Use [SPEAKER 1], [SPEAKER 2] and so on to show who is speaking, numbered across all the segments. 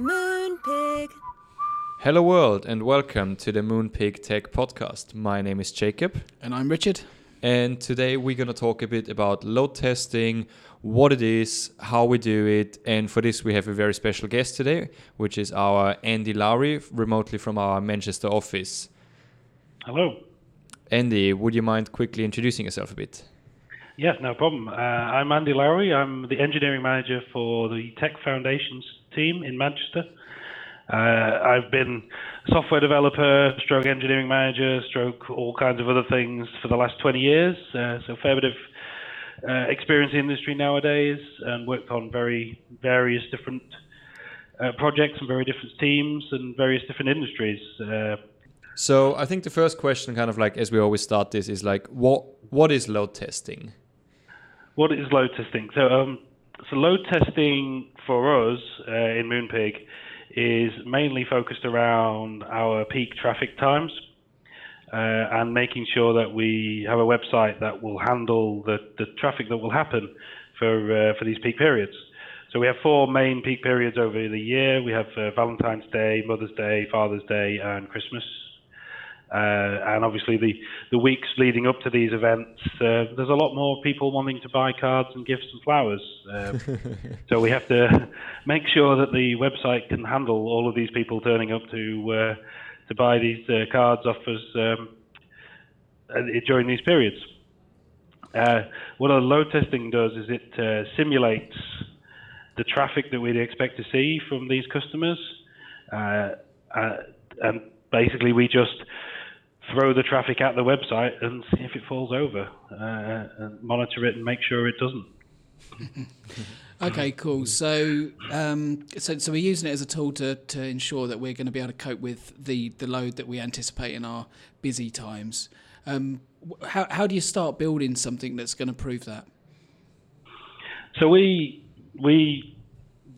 [SPEAKER 1] Moonpig.
[SPEAKER 2] Hello, world, and welcome to the Moonpig Tech Podcast. My name is Jacob,
[SPEAKER 3] And I'm Richard.
[SPEAKER 2] and today we're going to talk a bit about load testing, what it is, how we do it, and for this, we have a very special guest today, which is our Andy Lowry, remotely from our Manchester office.
[SPEAKER 4] Hello.
[SPEAKER 2] Andy, would you mind quickly introducing yourself a bit?
[SPEAKER 4] Yes, no problem. Uh, I'm Andy Lowry. I'm the engineering manager for the Tech Foundations team in Manchester. Uh, I've been a software developer, stroke engineering manager, stroke all kinds of other things for the last 20 years. Uh, so fair bit of uh, experience in the industry nowadays, and worked on very various different uh, projects and very different teams and various different industries. Uh,
[SPEAKER 2] So, I think the first question, kind of like as we always start this, is like, what what is load testing?
[SPEAKER 4] What is load testing? So, um, so load testing for us uh, in Moonpig is mainly focused around our peak traffic times uh, and making sure that we have a website that will handle the, the traffic that will happen for uh, for these peak periods. So we have four main peak periods over the year. We have uh, Valentine's Day, Mother's Day, Father's Day, and Christmas. Uh, and obviously, the, the weeks leading up to these events, uh, there's a lot more people wanting to buy cards and gifts and flowers. Uh, so we have to make sure that the website can handle all of these people turning up to uh, to buy these uh, cards off us um, uh, during these periods. Uh, what our load testing does is it uh, simulates the traffic that we'd expect to see from these customers, uh, uh, and basically we just throw the traffic at the website and see if it falls over, uh, and monitor it and make sure it doesn't.
[SPEAKER 3] Okay, cool. So, um, so, so we're using it as a tool to, to ensure that we're going to be able to cope with the, the load that we anticipate in our busy times. Um, how, how do you start building something that's going to prove that?
[SPEAKER 4] So we we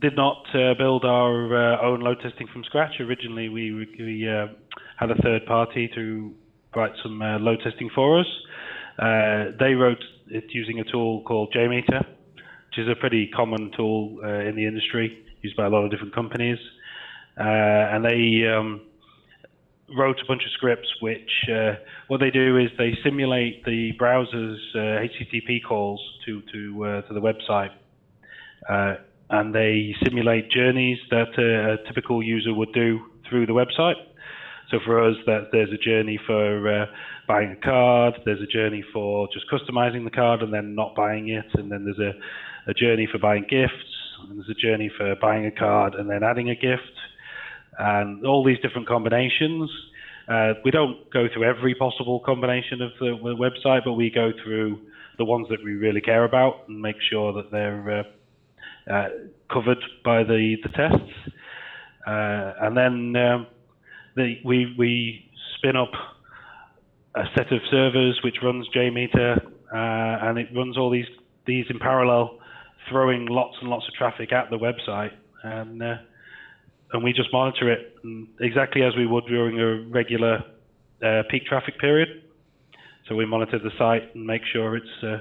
[SPEAKER 4] did not uh, build our uh, own load testing from scratch. Originally, we we uh, had a third party to write some uh, load testing for us. Uh, they wrote it using a tool called JMeter, which is a pretty common tool uh, in the industry, used by a lot of different companies. Uh, and they um, wrote a bunch of scripts which uh, what they do is they simulate the browser's uh, HTTP calls to to uh, to the website, uh, and they simulate journeys that uh, a typical user would do through the website. So for us, that there's a journey for uh, buying a card, there's a journey for just customizing the card and then not buying it, and then there's a, a journey for buying gifts, and there's a journey for buying a card and then adding a gift and all these different combinations. Uh, we don't go through every possible combination of the, website, but we go through the ones that we really care about and make sure that they're uh, uh, covered by the, the tests. Uh, and then um, the, we, we spin up a set of servers which runs JMeter, uh, and it runs all these, these in parallel, throwing lots and lots of traffic at the website. And uh, and we just monitor it exactly as we would during a regular uh, peak traffic period. So we monitor the site and make sure it's uh,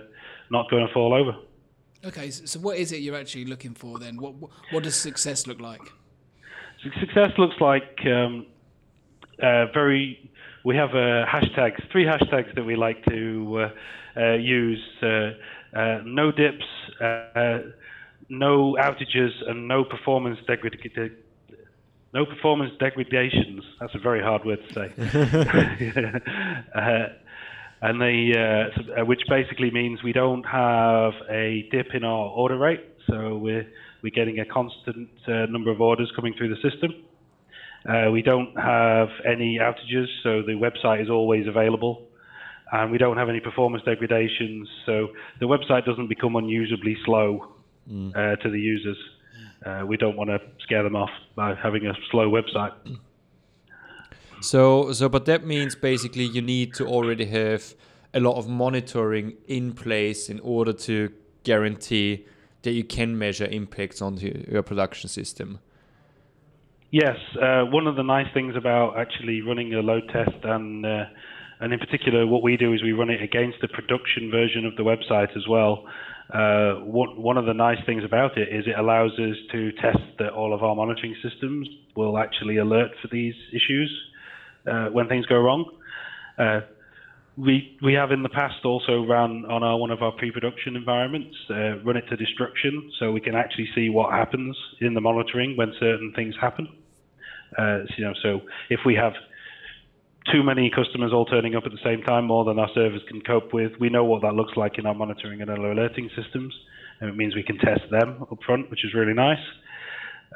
[SPEAKER 4] not going to fall over.
[SPEAKER 3] Okay, so, what is it you're actually looking for then? What what, what does success look like?
[SPEAKER 4] So success looks like um, uh, very. We have uh, hashtags, three hashtags that we like to uh, use: no dips, no outages, and no performance degradation no performance degradations. That's a very hard word to say. uh, and they, uh, which basically means we don't have a dip in our order rate, so we're we're getting a constant uh, number of orders coming through the system. Uh, we don't have any outages, so the website is always available, and we don't have any performance degradations, so the website doesn't become unusably slow mm. to the users. Uh, we don't want to scare them off by having a slow website.
[SPEAKER 2] So, so, but that means basically you need to already have a lot of monitoring in place in order to guarantee that you can measure impacts on your production system.
[SPEAKER 4] Yes, uh, one of the nice things about actually running a load test and uh, and in particular what we do is we run it against the production version of the website as well. Uh, one, of the nice things about it is it allows us to test that all of our monitoring systems will actually alert for these issues uh, when things go wrong. We we have in the past also run on our, one of our pre-production environments, uh, run it to destruction, so we can actually see what happens in the monitoring when certain things happen. Uh, so, you know, so if we have too many customers all turning up at the same time, more than our servers can cope with, we know what that looks like in our monitoring and our alerting systems, and it means we can test them up front, which is really nice.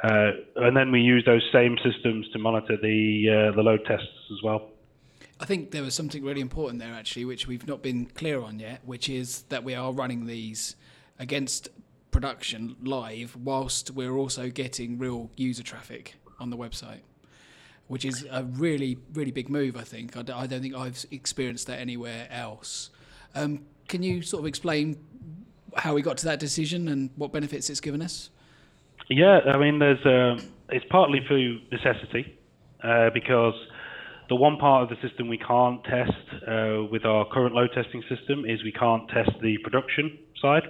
[SPEAKER 4] Uh, and then we use those same systems to monitor the uh, the load tests as well.
[SPEAKER 3] I think there was something really important there, actually, which we've not been clear on yet, which is that we are running these against production live whilst we're also getting real user traffic on the website, which is a really, really big move, I think. I don't think I've experienced that anywhere else. Um, can you sort of explain how we got to that decision and what benefits it's given us?
[SPEAKER 4] Yeah, I mean, there's um, it's partly through necessity uh, because the one part of the system we can't test uh, with our current load testing system is we can't test the production side.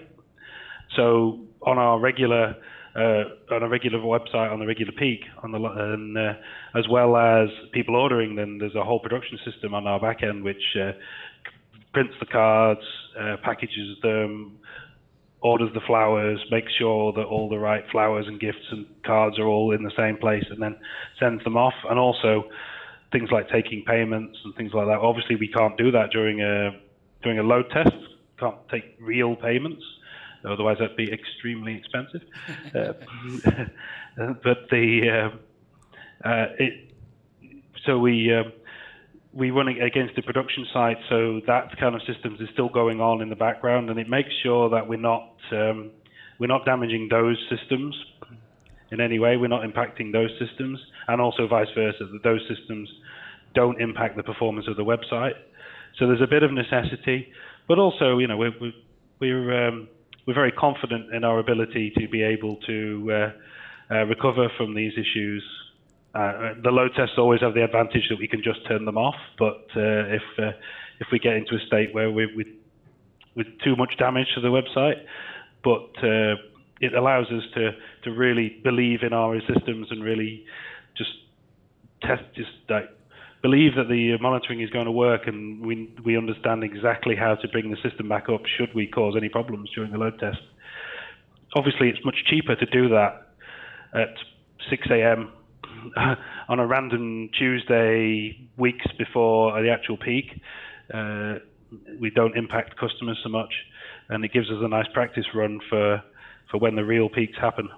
[SPEAKER 4] So on our regular uh, on a regular website on the regular peak on the and uh, as well as people ordering, then there's a whole production system on our back end which uh, prints the cards, uh, packages them, orders the flowers, makes sure that all the right flowers and gifts and cards are all in the same place, and then sends them off. And also things like taking payments and things like that. Obviously, we can't do that during a during a load test. Can't take real payments, otherwise that'd be extremely expensive. uh, but the uh, uh, it so we. Um, we run against the production site, so that kind of systems is still going on in the background, and it makes sure that we're not um, we're not damaging those systems in any way. We're not impacting those systems, and also vice versa, that those systems don't impact the performance of the website. So there's a bit of necessity, but also, you know, we're we're we're, um, we're very confident in our ability to be able to uh, uh, recover from these issues uh, the load tests always have the advantage that we can just turn them off, but uh, if uh, if we get into a state where we with with too much damage to the website, but uh, it allows us to to really believe in our systems and really just test just like believe that the monitoring is going to work and we we understand exactly how to bring the system back up should we cause any problems during the load test. Obviously, it's much cheaper to do that at 6 a.m. on a random Tuesday, weeks before the actual peak. Uh, we don't impact customers so much, and it gives us a nice practice run for for when the real peaks happen.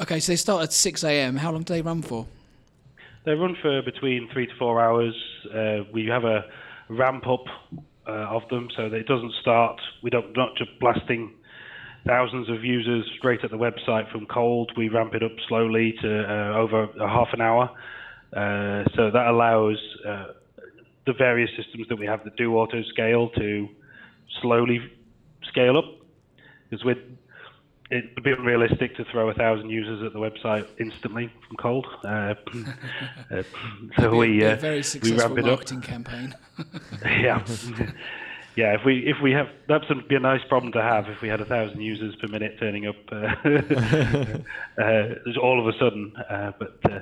[SPEAKER 3] Okay, so they start at 6 a.m. How long do they run for?
[SPEAKER 4] They run for between three to four hours. Uh, we have a ramp up uh, of them, so that it doesn't start. We don't not just blasting thousands of users straight at the website from cold. We ramp it up slowly to uh, over a half an hour. Uh, so that allows uh, the various systems that we have that do auto scale to slowly scale up. Because it would be unrealistic to throw a thousand users at the website instantly from cold. Uh, uh, so we,
[SPEAKER 3] uh, very successful
[SPEAKER 4] we
[SPEAKER 3] marketing
[SPEAKER 4] up.
[SPEAKER 3] campaign.
[SPEAKER 4] yeah yeah, if we if we have that would be a nice problem to have if we had a thousand users per minute turning up uh, uh, all of a sudden. Uh, but uh,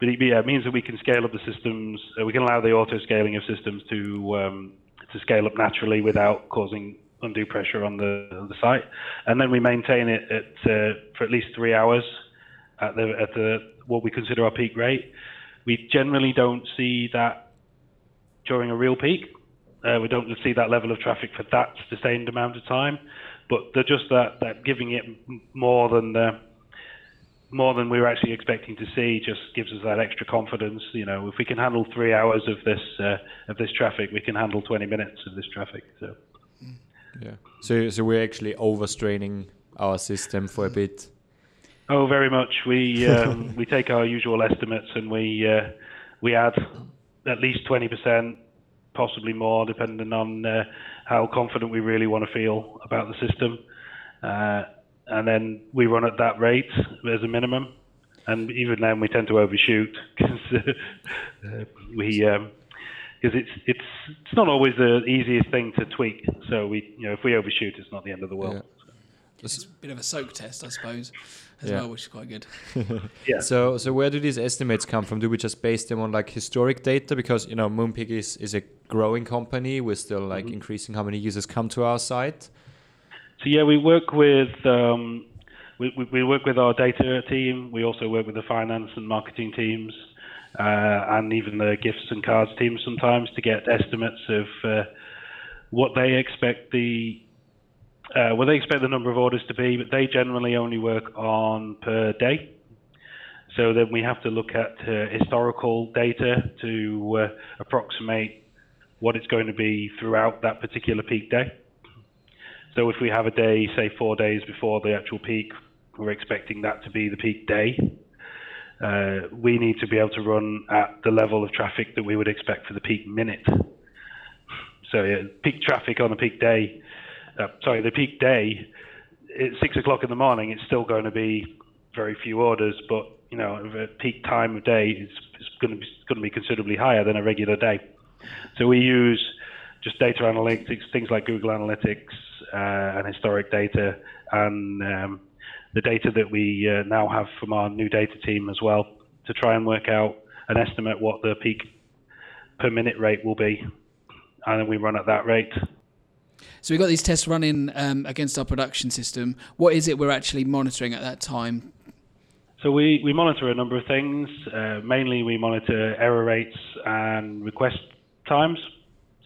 [SPEAKER 4] but it, yeah, it means that we can scale up the systems. Uh, we can allow the auto scaling of systems to um, to scale up naturally without causing undue pressure on the the site, and then we maintain it at uh, for at least three hours at the at the what we consider our peak rate. We generally don't see that during a real peak uh, we don't see that level of traffic for that sustained amount of time, but they're just that, that giving it more than uh, more than we were actually expecting to see just gives us that extra confidence. You know, if we can handle three hours of this uh, of this traffic, we can handle 20 minutes of this traffic. So,
[SPEAKER 2] yeah. So so we're actually overstraining our system for a bit.
[SPEAKER 4] Oh, very much. We um, we take our usual estimates and we uh, we add at least 20 percent possibly more, depending on uh, how confident we really want to feel about the system. Uh, and then we run at that rate as a minimum. And even then, we tend to overshoot because uh, we, um, because it's it's it's not always the easiest thing to tweak. So we you know if we overshoot, it's not the end of the world.
[SPEAKER 2] Yeah.
[SPEAKER 3] It's a bit of a soak test, I suppose, as
[SPEAKER 2] Yeah.
[SPEAKER 3] well, which is quite good.
[SPEAKER 4] Yeah.
[SPEAKER 2] So, so where do these estimates come from? Do we just base them on like historic data? Because you know, Moonpig is, is a growing company. We're still like increasing how many users come to our site.
[SPEAKER 4] So yeah, we work with um, we, we, we work with our data team. We also work with the finance and marketing teams, and even the gifts and cards team sometimes to get estimates of uh, what they expect the uh, they expect the number of orders to be. But they generally only work on per day. So then we have to look at uh, historical data to uh, approximate what it's going to be throughout that particular peak day. So if we have a day, say four days before the actual peak, we're expecting that to be the peak day. Uh, we need to be able to run at the level of traffic that we would expect for the peak minute. So yeah, peak traffic on a peak day, uh, sorry, the peak day, at six o'clock in the morning, it's still going to be very few orders, but you know, the peak time of day is, is going to be going to be considerably higher than a regular day. So we use just data analytics, things like Google Analytics uh, and historic data, and um, the data that we uh, now have from our new data team as well to try and work out and estimate what the peak per minute rate will be, and then we run at that rate.
[SPEAKER 3] So we've got these tests running um, against our production system. What is it we're actually monitoring at that time?
[SPEAKER 4] So we, we monitor a number of things. Uh, mainly, we monitor error rates and request times,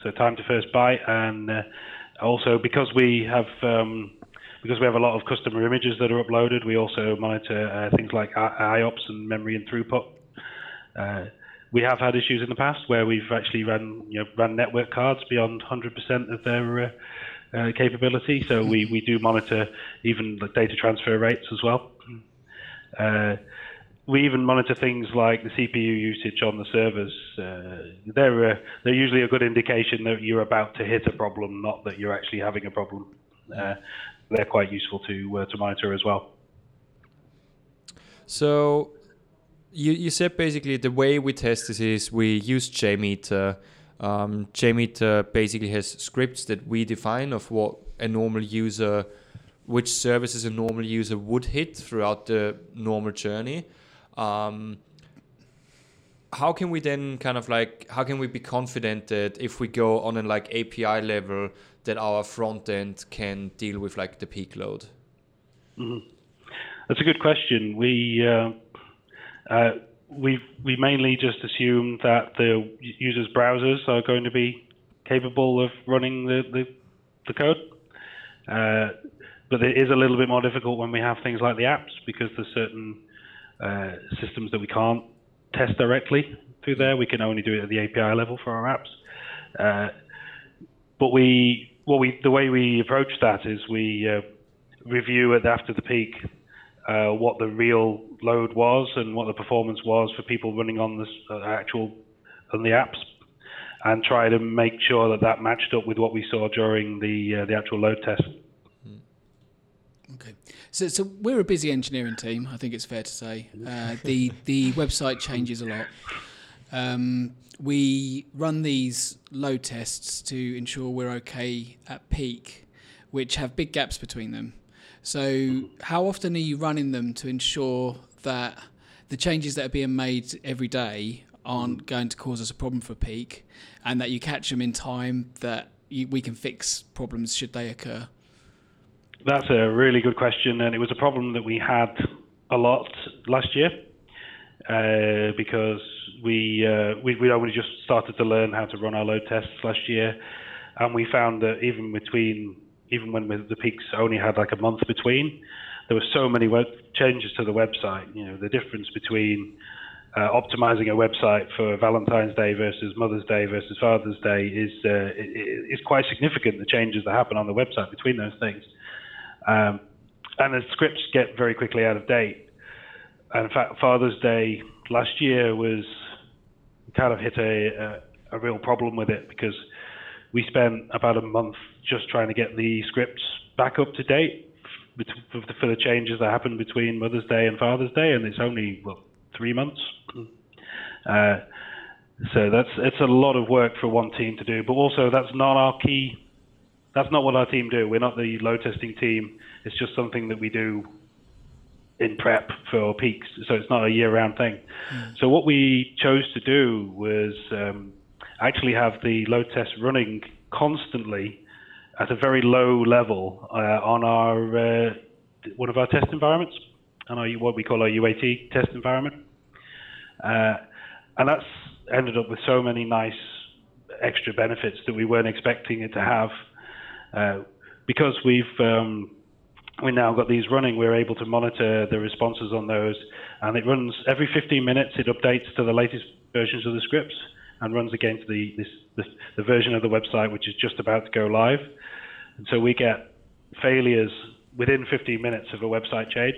[SPEAKER 4] so time to first byte, and uh, also because we have um, because we have a lot of customer images that are uploaded, we also monitor uh, things like IOPS and memory and throughput. Uh, we have had issues in the past where we've actually run you know, network cards beyond 100% of their uh, uh, capability. So we, we do monitor even the data transfer rates as well. Uh, we even monitor things like the CPU usage on the servers. Uh, they're they're usually a good indication that you're about to hit a problem, not that you're actually having a problem. Uh, they're quite useful to uh, to monitor as well.
[SPEAKER 2] So you, you said basically the way we test this is we use JMeter. Um, JMeter basically has scripts that we define of what a normal user, which services a normal user would hit throughout the normal journey. Um, how can we then kind of like how can we be confident that if we go on a like API level that our front end can deal with like the peak load?
[SPEAKER 4] That's a good question. We uh, uh, we we mainly just assume that the users' browsers are going to be capable of running the the, the code. Uh, but it is a little bit more difficult when we have things like the apps because there's certain uh, systems that we can't test directly through there. We can only do it at the API level for our apps. Uh, but we, what we, the way we approach that is we uh, review it after the peak uh, what the real load was and what the performance was for people running on this uh, actual on the apps, and try to make sure that that matched up with what we saw during the uh, the actual load test.
[SPEAKER 3] Okay, so so we're a busy engineering team. I think it's fair to say uh, the the website changes a lot. Um, we run these load tests to ensure we're okay at peak, which have big gaps between them. So, how often are you running them to ensure that the changes that are being made every day aren't going to cause us a problem for peak, and that you catch them in time that you, we can fix problems should they occur?
[SPEAKER 4] That's a really good question, and it was a problem that we had a lot last year uh, because we, uh, we we only just started to learn how to run our load tests last year, and we found that even between even when the peaks only had like a month between, there were so many web changes to the website. You know, the difference between uh, optimizing a website for Valentine's Day versus Mother's Day versus Father's Day is uh, is quite significant. The changes that happen on the website between those things. Um, and the scripts get very quickly out of date. And in fact, Father's Day last year was kind of hit a, a, a real problem with it because we spent about a month just trying to get the scripts back up to date for the, for the changes that happened between Mother's Day and Father's Day, and it's only well three months. Uh, So that's it's a lot of work for one team to do, but also that's not our key. That's not what our team do. We're not the load testing team. It's just something that we do in prep for peaks. So it's not a year-round thing. Mm. So what we chose to do was um, actually have the load test running constantly at a very low level uh, on our uh, one of our test environments, on our what we call our UAT test environment, uh, and that's ended up with so many nice extra benefits that we weren't expecting it to have. Uh, because we've um, we now got these running, we're able to monitor the responses on those, and it runs every 15 minutes. It updates to the latest versions of the scripts and runs against the this, the version of the website which is just about to go live. And so we get failures within 15 minutes of a website change.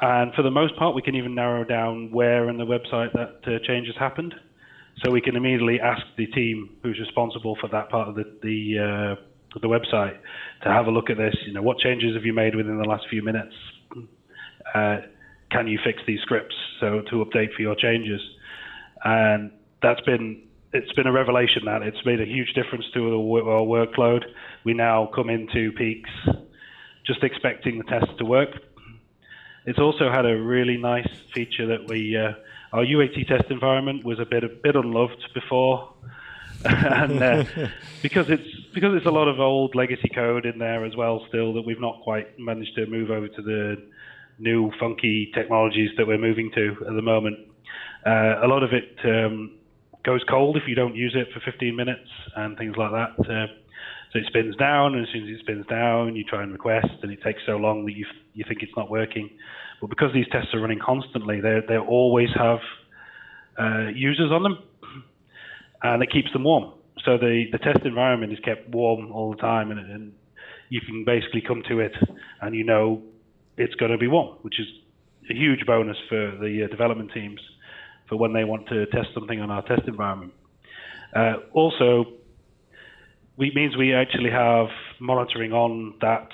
[SPEAKER 4] And for the most part, we can even narrow down where in the website that uh, change has happened. So we can immediately ask the team who's responsible for that part of the, the, uh, the website to have a look at this. You know, what changes have you made within the last few minutes? Uh, can you fix these scripts so to update for your changes? And that's been it's been a revelation that it's made a huge difference to our workload. We now come into peaks just expecting the test to work. It's also had a really nice feature that we uh, our UAT test environment was a bit a bit unloved before, and uh, because it's because it's a lot of old legacy code in there as well still that we've not quite managed to move over to the new funky technologies that we're moving to at the moment. Uh, a lot of it um, goes cold if you don't use it for 15 minutes and things like that. Uh, so it spins down, and as soon as it spins down, you try and request, and it takes so long that you you think it's not working. But because these tests are running constantly, they they always have uh, users on them, and it keeps them warm. So the the test environment is kept warm all the time, and, and you can basically come to it, and you know it's going to be warm, which is a huge bonus for the uh, development teams for when they want to test something on our test environment. Uh, also, it means we actually have monitoring on that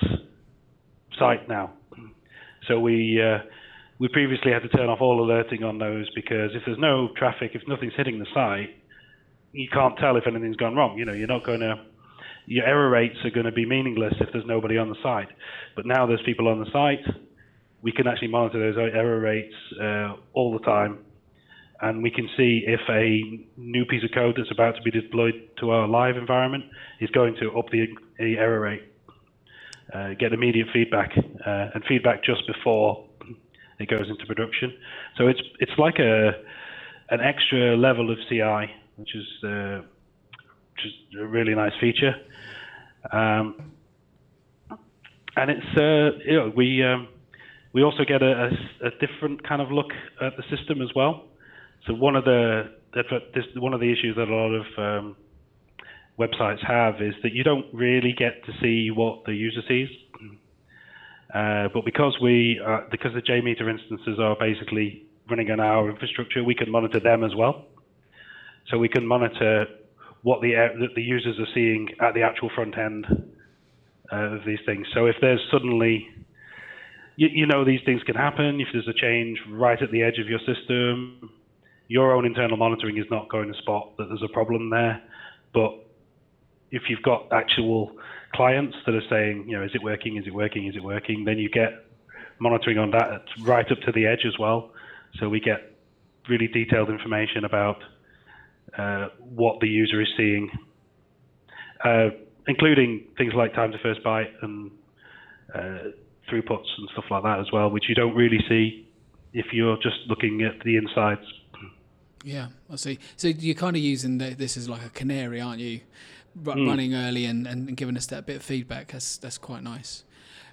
[SPEAKER 4] site now. So we uh, we previously had to turn off all alerting on those because if there's no traffic, if nothing's hitting the site, you can't tell if anything's gone wrong. You know, you're not going to your error rates are going to be meaningless if there's nobody on the site. But now there's people on the site, we can actually monitor those error rates uh, all the time and we can see if a new piece of code that's about to be deployed to our live environment is going to up the, the error rate, uh, get immediate feedback, uh, and feedback just before it goes into production. So it's it's like a an extra level of CI, which is uh, is a really nice feature. Um, and it's uh, you know we um, we also get a, a, a different kind of look at the system as well. So one of the this, one of the issues that a lot of um, websites have is that you don't really get to see what the user sees. Uh, but because we are, because the JMeter instances are basically running on our infrastructure, we can monitor them as well. So we can monitor what the the users are seeing at the actual front end uh, of these things. So if there's suddenly you, you know these things can happen if there's a change right at the edge of your system your own internal monitoring is not going to spot that there's a problem there. But if you've got actual clients that are saying, you know, is it working? Is it working? Is it working? Then you get monitoring on that right up to the edge as well. So we get really detailed information about uh, what the user is seeing, uh, including things like time to first byte and uh, throughputs and stuff like that as well, which you don't really see if you're just looking at the insides
[SPEAKER 3] yeah, I see. So you're kind of using the, this as like a canary, aren't you? R- mm. Running early and, and giving us that bit of feedback. That's that's quite nice.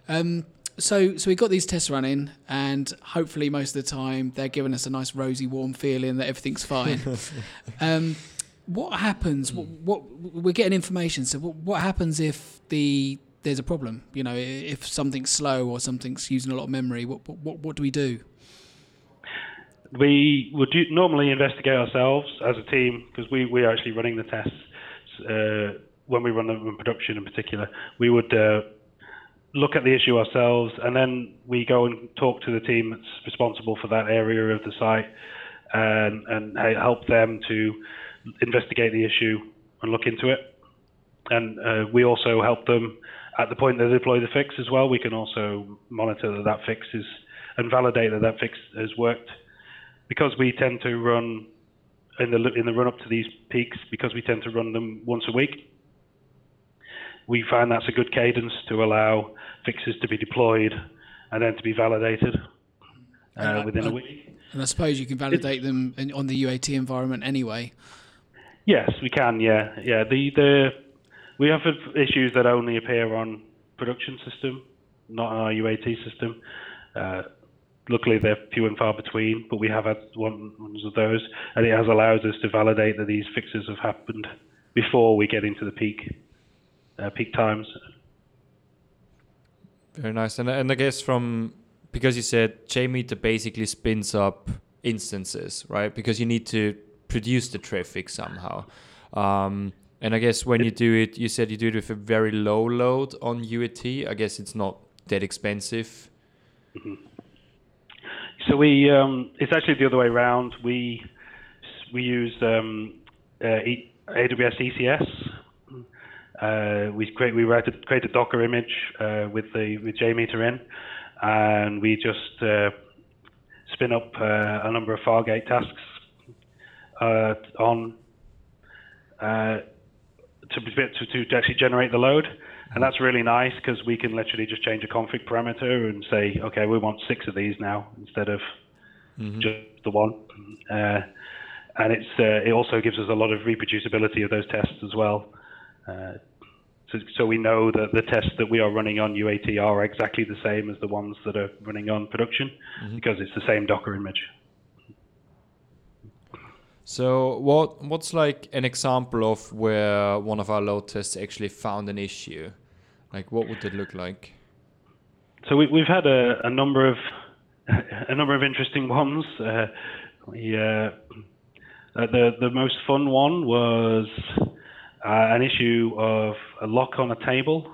[SPEAKER 3] Um, so so we got these tests running, and hopefully most of the time they're giving us a nice rosy, warm feeling that everything's fine. um, what happens? What, what, we're getting information. So what, what happens if the there's a problem? You know, if something's slow or something's using a lot of memory, what what what do we do?
[SPEAKER 4] we would do, normally investigate ourselves as a team because we, we are actually running the tests uh, when we run them in production in particular. We would uh, look at the issue ourselves and then we go and talk to the team that's responsible for that area of the site and, and help them to investigate the issue and look into it. And uh, we also help them at the point they deploy the fix as well. We can also monitor that that fix is and validate that that fix has worked because we tend to run in the in the run up to these peaks because we tend to run them once a week. We find that's a good cadence to allow fixes to be deployed and then to be validated uh, within a week.
[SPEAKER 3] And I suppose you can validate them in, on the UAT environment anyway.
[SPEAKER 4] Yes, we can. Yeah, yeah. The the we have issues that only appear on production system, not on our UAT system. Uh, luckily, they're few and far between, but we have had one, ones of those, and it has allowed us to validate that these fixes have happened before we get into the peak uh, peak times.
[SPEAKER 2] Very nice, and and I guess from because you said JMeter basically spins up instances, right? Because you need to produce the traffic somehow. Um, and I guess when you do it, you said you do it with a very low load on UAT. I guess it's not that expensive.
[SPEAKER 4] Mm-hmm. So we, um, it's actually the other way around. We we use um, uh, AWS ECS. Uh, we create we write a, create a Docker image uh, with the with JMeter in, and we just uh, spin up uh, a number of Fargate tasks uh, on to, to, to actually generate the load. And that's really nice because we can literally just change a config parameter and say, okay, we want six of these now instead of mm-hmm. just the one. Uh, and it's uh, it also gives us a lot of reproducibility of those tests as well. Uh, so, so, we know that the tests that we are running on UAT are exactly the same as the ones that are running on production mm-hmm. because it's the same Docker image.
[SPEAKER 2] So what what's like an example of where one of our load tests actually found an issue? Like what would it look like?
[SPEAKER 4] So we, have had a, a, number of a number of interesting ones. Uh, we, uh, the the most fun one was uh, an issue of a lock on a table.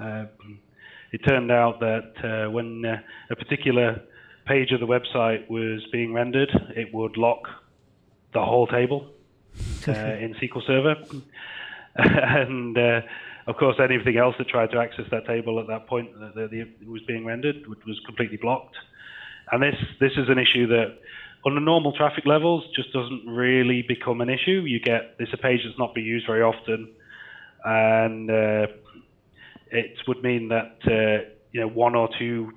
[SPEAKER 4] Uh, it turned out that uh, when uh, a particular page of the website was being rendered, it would lock the whole table uh, in SQL Server. and uh, of course, anything else that tried to access that table at that point that, was being rendered was completely blocked. And this this is an issue that the normal traffic levels just doesn't really become an issue. You get this a page that's not being used very often, and uh, it would mean that uh, you know one or two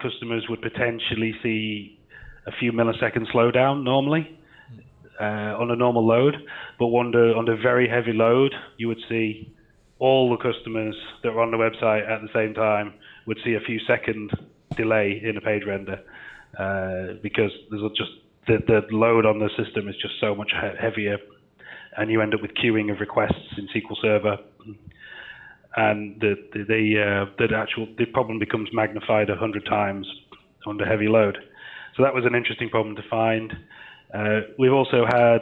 [SPEAKER 4] customers would potentially see a few milliseconds slowdown normally uh, on a normal load, but under under very heavy load, you would see all the customers that were on the website at the same time would see a few second delay in a page render uh, because there's just the, the load on the system is just so much he- heavier, and you end up with queuing of requests in SQL Server, and the the the, uh, the actual the problem becomes magnified a hundred times under heavy load. So that was an interesting problem to find. Uh, we've also had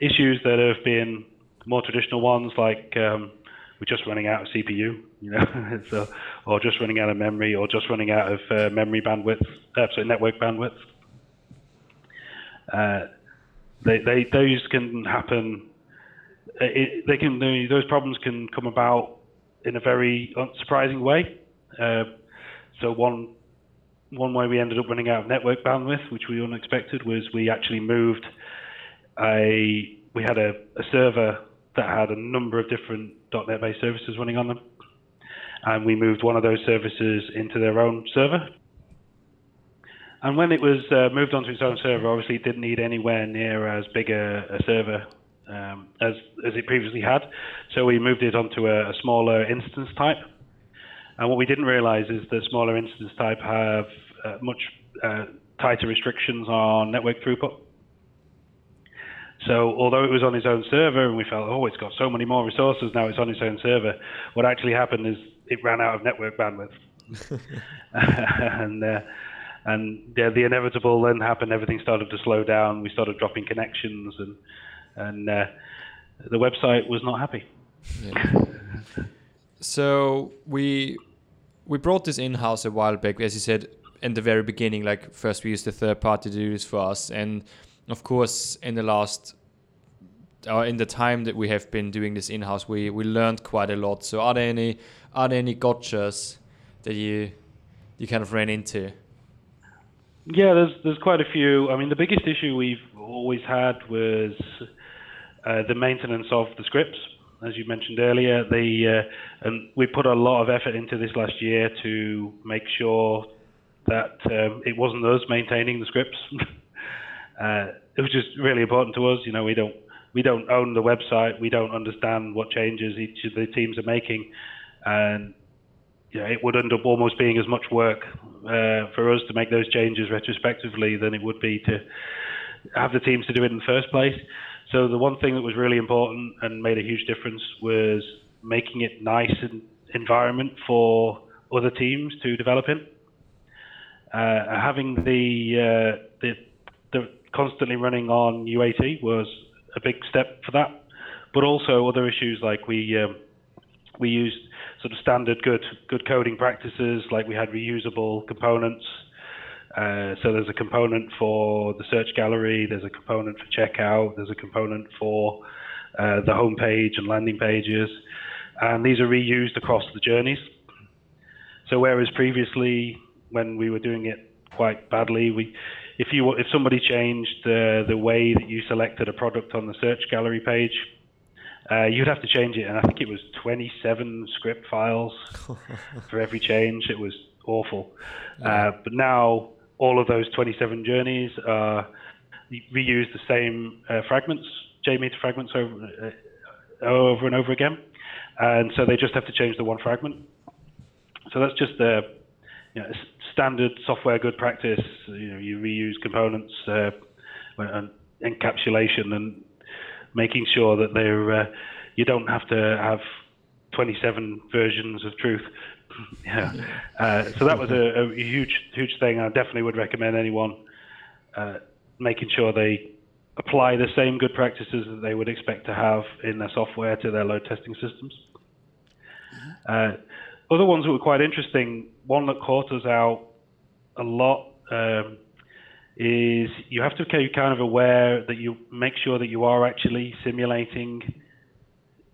[SPEAKER 4] issues that have been more traditional ones, like um, we're just running out of CPU, you know, so, or just running out of memory, or just running out of uh, memory bandwidth, uh, sorry, network bandwidth. Uh, they, they, those can happen. Uh, it, they can, those problems can come about in a very unsurprising way. Uh, so one one way we ended up running out of network bandwidth, which we unexpected, was we actually moved a we had a, a server that had a number of different .NET based services running on them, and we moved one of those services into their own server. And when it was uh, moved onto its own server, obviously it didn't need anywhere near as big a, a server um, as as it previously had. So we moved it onto a, a smaller instance type. And what we didn't realize is that smaller instance type have uh, much uh, tighter restrictions on network throughput. So although it was on its own server and we felt, oh, it's got so many more resources now it's on its own server, what actually happened is it ran out of network bandwidth. and uh, and yeah, the inevitable then happened. Everything started to slow down. We started dropping connections, and and uh, the website was not happy. Yeah.
[SPEAKER 2] so we we brought this in house a while back, as you said in the very beginning. Like first, we used a third party to do this for us, and of course, in the last or in the time that we have been doing this in house, we we learned quite a lot. So, are there any are there any gotchas that you you kind of ran into?
[SPEAKER 4] Yeah, there's there's quite a few. I mean, the biggest issue we've always had was uh, the maintenance of the scripts, as you mentioned earlier. The uh, and we put a lot of effort into this last year to make sure that um, it wasn't us maintaining the scripts. uh, it was just really important to us. You know, we don't we don't own the website. We don't understand what changes each of the teams are making, and you know, it would end up almost being as much work uh, for us to make those changes retrospectively than it would be to have the teams to do it in the first place. So the one thing that was really important and made a huge difference was making it nice and environment for other teams to develop in. Uh, having the, uh, the the constantly running on UAT was a big step for that, but also other issues like we um, we used sort of standard good good coding practices, like we had reusable components. Uh, so there's a component for the search gallery, there's a component for checkout, there's a component for uh, the home page and landing pages, and these are reused across the journeys. So whereas previously, when we were doing it quite badly, we if you if somebody changed uh, the way that you selected a product on the search gallery page, uh, you'd have to change it, and I think it was 27 script files for every change. It was awful. Uh, but now all of those 27 journeys uh, reuse the same uh, fragments, JMeter fragments over uh, over and over again, and so they just have to change the one fragment. So that's just the you know, standard software good practice. You know, you reuse components uh, and encapsulation and making sure that they're uh, you don't have to have 27 versions of truth. yeah. Uh, so that was a, a, huge huge thing. I definitely would recommend anyone uh, making sure they apply the same good practices that they would expect to have in their software to their load testing systems. Other ones that were quite interesting. One that caught us out a lot. Um, is you have to be kind of aware that you make sure that you are actually simulating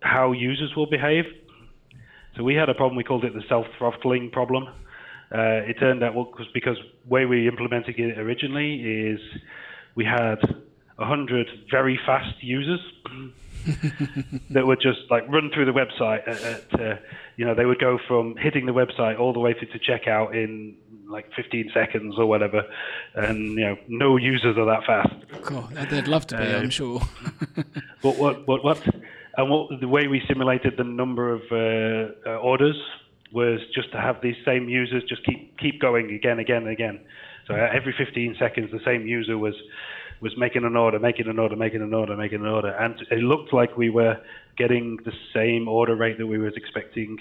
[SPEAKER 4] how users will behave. So we had a problem, we called it the self-throttling problem. Uh, it turned out, well, because the way we implemented it originally is we had 100 very fast users that would just like run through the website. At, at, uh, you know, they would go from hitting the website all the way through to checkout in like 15 seconds or whatever, and you know, no users are that fast.
[SPEAKER 3] Cool. They'd love to be, uh, I'm sure.
[SPEAKER 4] but what, what, what, and what the way we simulated the number of uh, uh, orders was just to have these same users just keep keep going again, again, and again. So every 15 seconds, the same user was was making an order, making an order, making an order, making an order, and it looked like we were getting the same order rate that we was expecting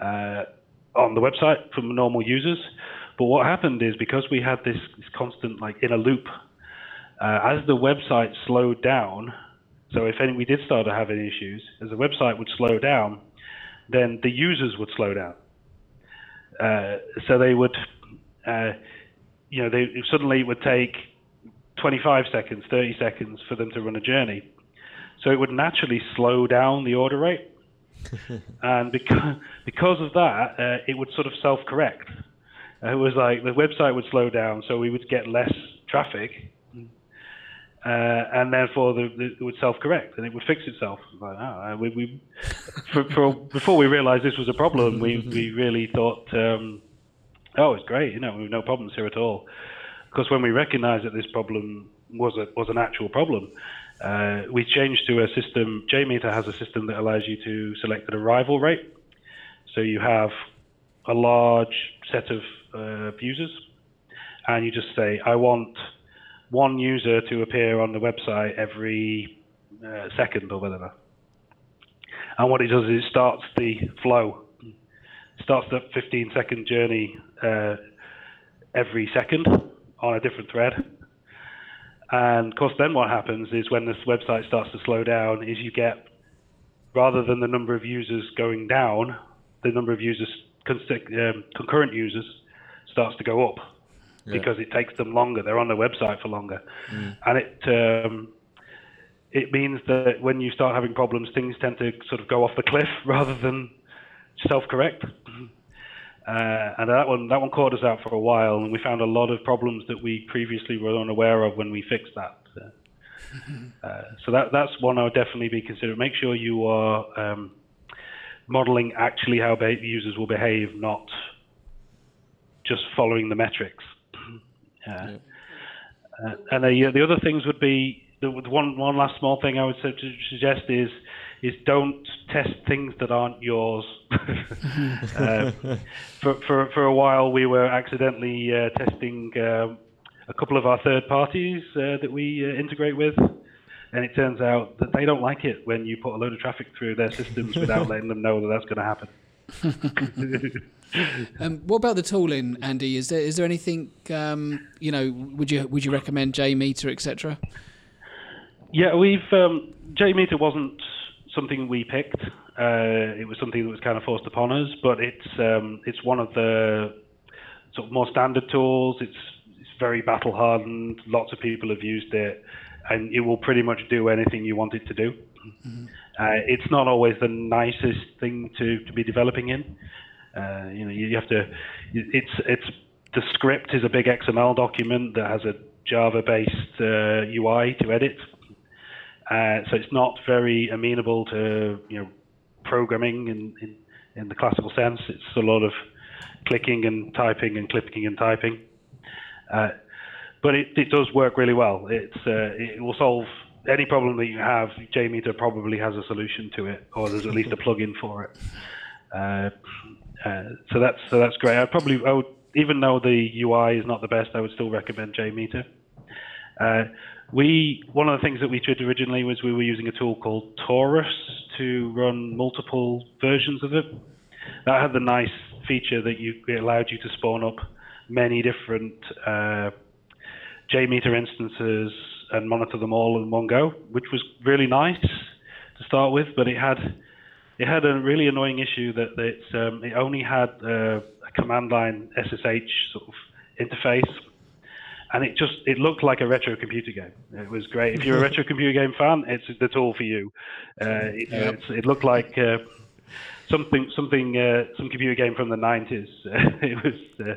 [SPEAKER 4] uh, on the website from normal users. But what happened is because we had this, this constant like in a loop, uh, as the website slowed down, so if any, we did start to have any issues, as the website would slow down, then the users would slow down. Uh, so they would, uh, you know, they suddenly would take 25 seconds, 30 seconds for them to run a journey. So it would naturally slow down the order rate. and because, because of that, uh, it would sort of self correct. Uh, it was like the website would slow down, so we would get less traffic. Uh, and therefore, the, the, it would self-correct and it would fix itself. Like, oh, we, we for, for, before we realised this was a problem, we, we really thought, um, oh, it's great, you know, we've no problems here at all. Because when we recognised that this problem was a, was an actual problem, uh, we changed to a system. JMeter has a system that allows you to select an arrival rate. So you have a large set of uh, users, and you just say, I want one user to appear on the website every uh, second or whatever. And what it does is it starts the flow, starts the 15 second journey uh, every second on a different thread. And of course, then what happens is when this website starts to slow down, is you get rather than the number of users going down, the number of users um, concurrent users starts to go up. because it takes them longer. They're on the website for longer, and it um, it means that when you start having problems, things tend to sort of go off the cliff rather than self-correct. Uh, and that one that one caught us out for a while, and we found a lot of problems that we previously were unaware of when we fixed that. Uh, so that that's one I would definitely be considering. Make sure you are um, modeling actually how be- users will behave, not just following the metrics. Uh, uh, and the, the other things would be the one one last small thing I would suggest is is don't test things that aren't yours. uh, for, for for a while, we were accidentally uh, testing um, a couple of our third parties uh, that we uh, integrate with, and it turns out that they don't like it when you put a load of traffic through their systems without letting them know that that's going to happen.
[SPEAKER 3] Um, what about the tooling, Andy? Is there is there anything um, you know? Would you would you recommend JMeter, etc.?
[SPEAKER 4] Yeah, we've um, JMeter wasn't something we picked. Uh, it was something that was kind of forced upon us, but it's um, it's one of the sort of more standard tools. It's it's very battle hardened. Lots of people have used it, and it will pretty much do anything you want it to do. Uh, it's not always the nicest thing to, to be developing in. Uh, you know, you, you have to. It's it's the script is a big XML document that has a Java-based uh, UI to edit. Uh, so it's not very amenable to you know programming in, in in the classical sense. It's a lot of clicking and typing and clicking and typing. Uh, but it, it does work really well. It's uh, it will solve any problem that you have. JMeter probably has a solution to it, or there's at least a plugin for it. Uh, uh, so that's so that's great. I probably I even though the UI is not the best, I would still recommend JMeter. We one of the things that we did originally was we were using a tool called Taurus to run multiple versions of it. That had the nice feature that you it allowed you to spawn up many different uh, JMeter instances and monitor them all in one go, which was really nice to start with. But it had it had a really annoying issue that it um, it only had uh, a command line SSH sort of interface, and it just it looked like a retro computer game. It was great. If you're a retro computer game fan, it's the tool for you. Uh, it,
[SPEAKER 3] Yep.
[SPEAKER 4] it's, it looked like. Uh, Something, something, uh, some computer game from the '90s. it was, uh,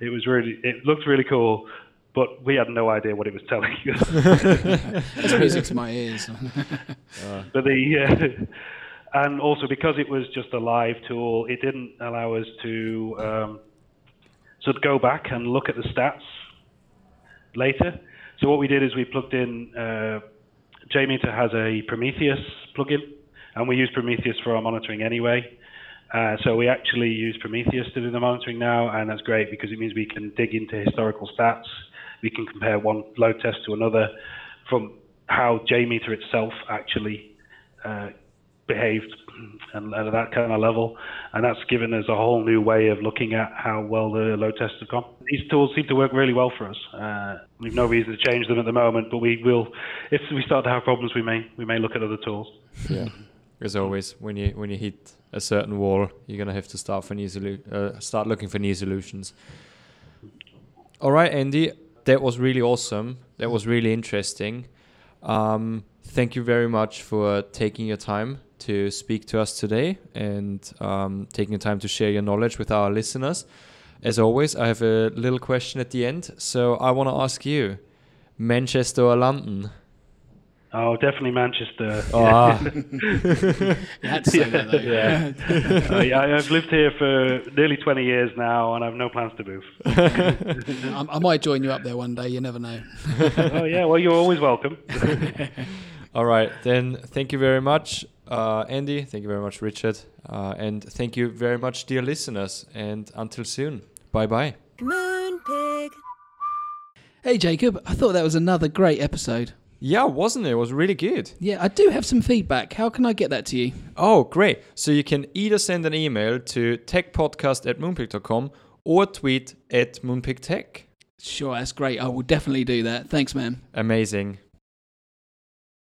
[SPEAKER 4] it was really, it looked really cool, but we had no idea what it was telling us.
[SPEAKER 3] That's music to my ears.
[SPEAKER 4] but the uh, and also because it was just a live tool, it didn't allow us to um, sort of go back and look at the stats later. So what we did is we plugged in. Uh, JMeter has a Prometheus plugin, and we use Prometheus for our monitoring anyway. Uh, so we actually use Prometheus to do the monitoring now, and that's great because it means we can dig into historical stats. We can compare one load test to another from how JMeter itself actually uh, behaved and at that kind of level. And that's given us a whole new way of looking at how well the load tests have gone. These tools seem to work really well for us. Uh, we've no reason to change them at the moment, but we will, if we start to have problems, we may we may look at other tools.
[SPEAKER 2] yeah. As always, when you when you hit a certain wall, you're gonna have to start for new solu- uh, start looking for new solutions. All right, Andy, that was really awesome. That was really interesting. Um, thank you very much for taking your time to speak to us today and um, taking the time to share your knowledge with our listeners. As always, I have a little question at the end. So I want to ask you, Manchester or London?
[SPEAKER 4] Oh, definitely Manchester.
[SPEAKER 2] Ah,
[SPEAKER 3] You had to say that though.
[SPEAKER 2] Yeah.
[SPEAKER 4] Uh, yeah, I've lived here for nearly 20 years now, and I've no plans to move.
[SPEAKER 3] I, I might join you up there one day. You never know.
[SPEAKER 4] oh yeah, well you're always welcome.
[SPEAKER 2] All right, then thank you very much, uh, Andy. Thank you very much, Richard. Uh, and thank you very much, dear listeners. And until soon. Bye bye.
[SPEAKER 1] Moonpig.
[SPEAKER 3] Hey Jacob, I thought that was another great episode.
[SPEAKER 2] Yeah, wasn't it? It was really good.
[SPEAKER 3] Yeah, I do have some feedback. How can I get that to you?
[SPEAKER 2] Oh, great. So you can either send an email to techpodcast at moonpig.com or tweet at moonpigtech.
[SPEAKER 3] Sure, that's great. I will definitely do that. Thanks, man.
[SPEAKER 2] Amazing.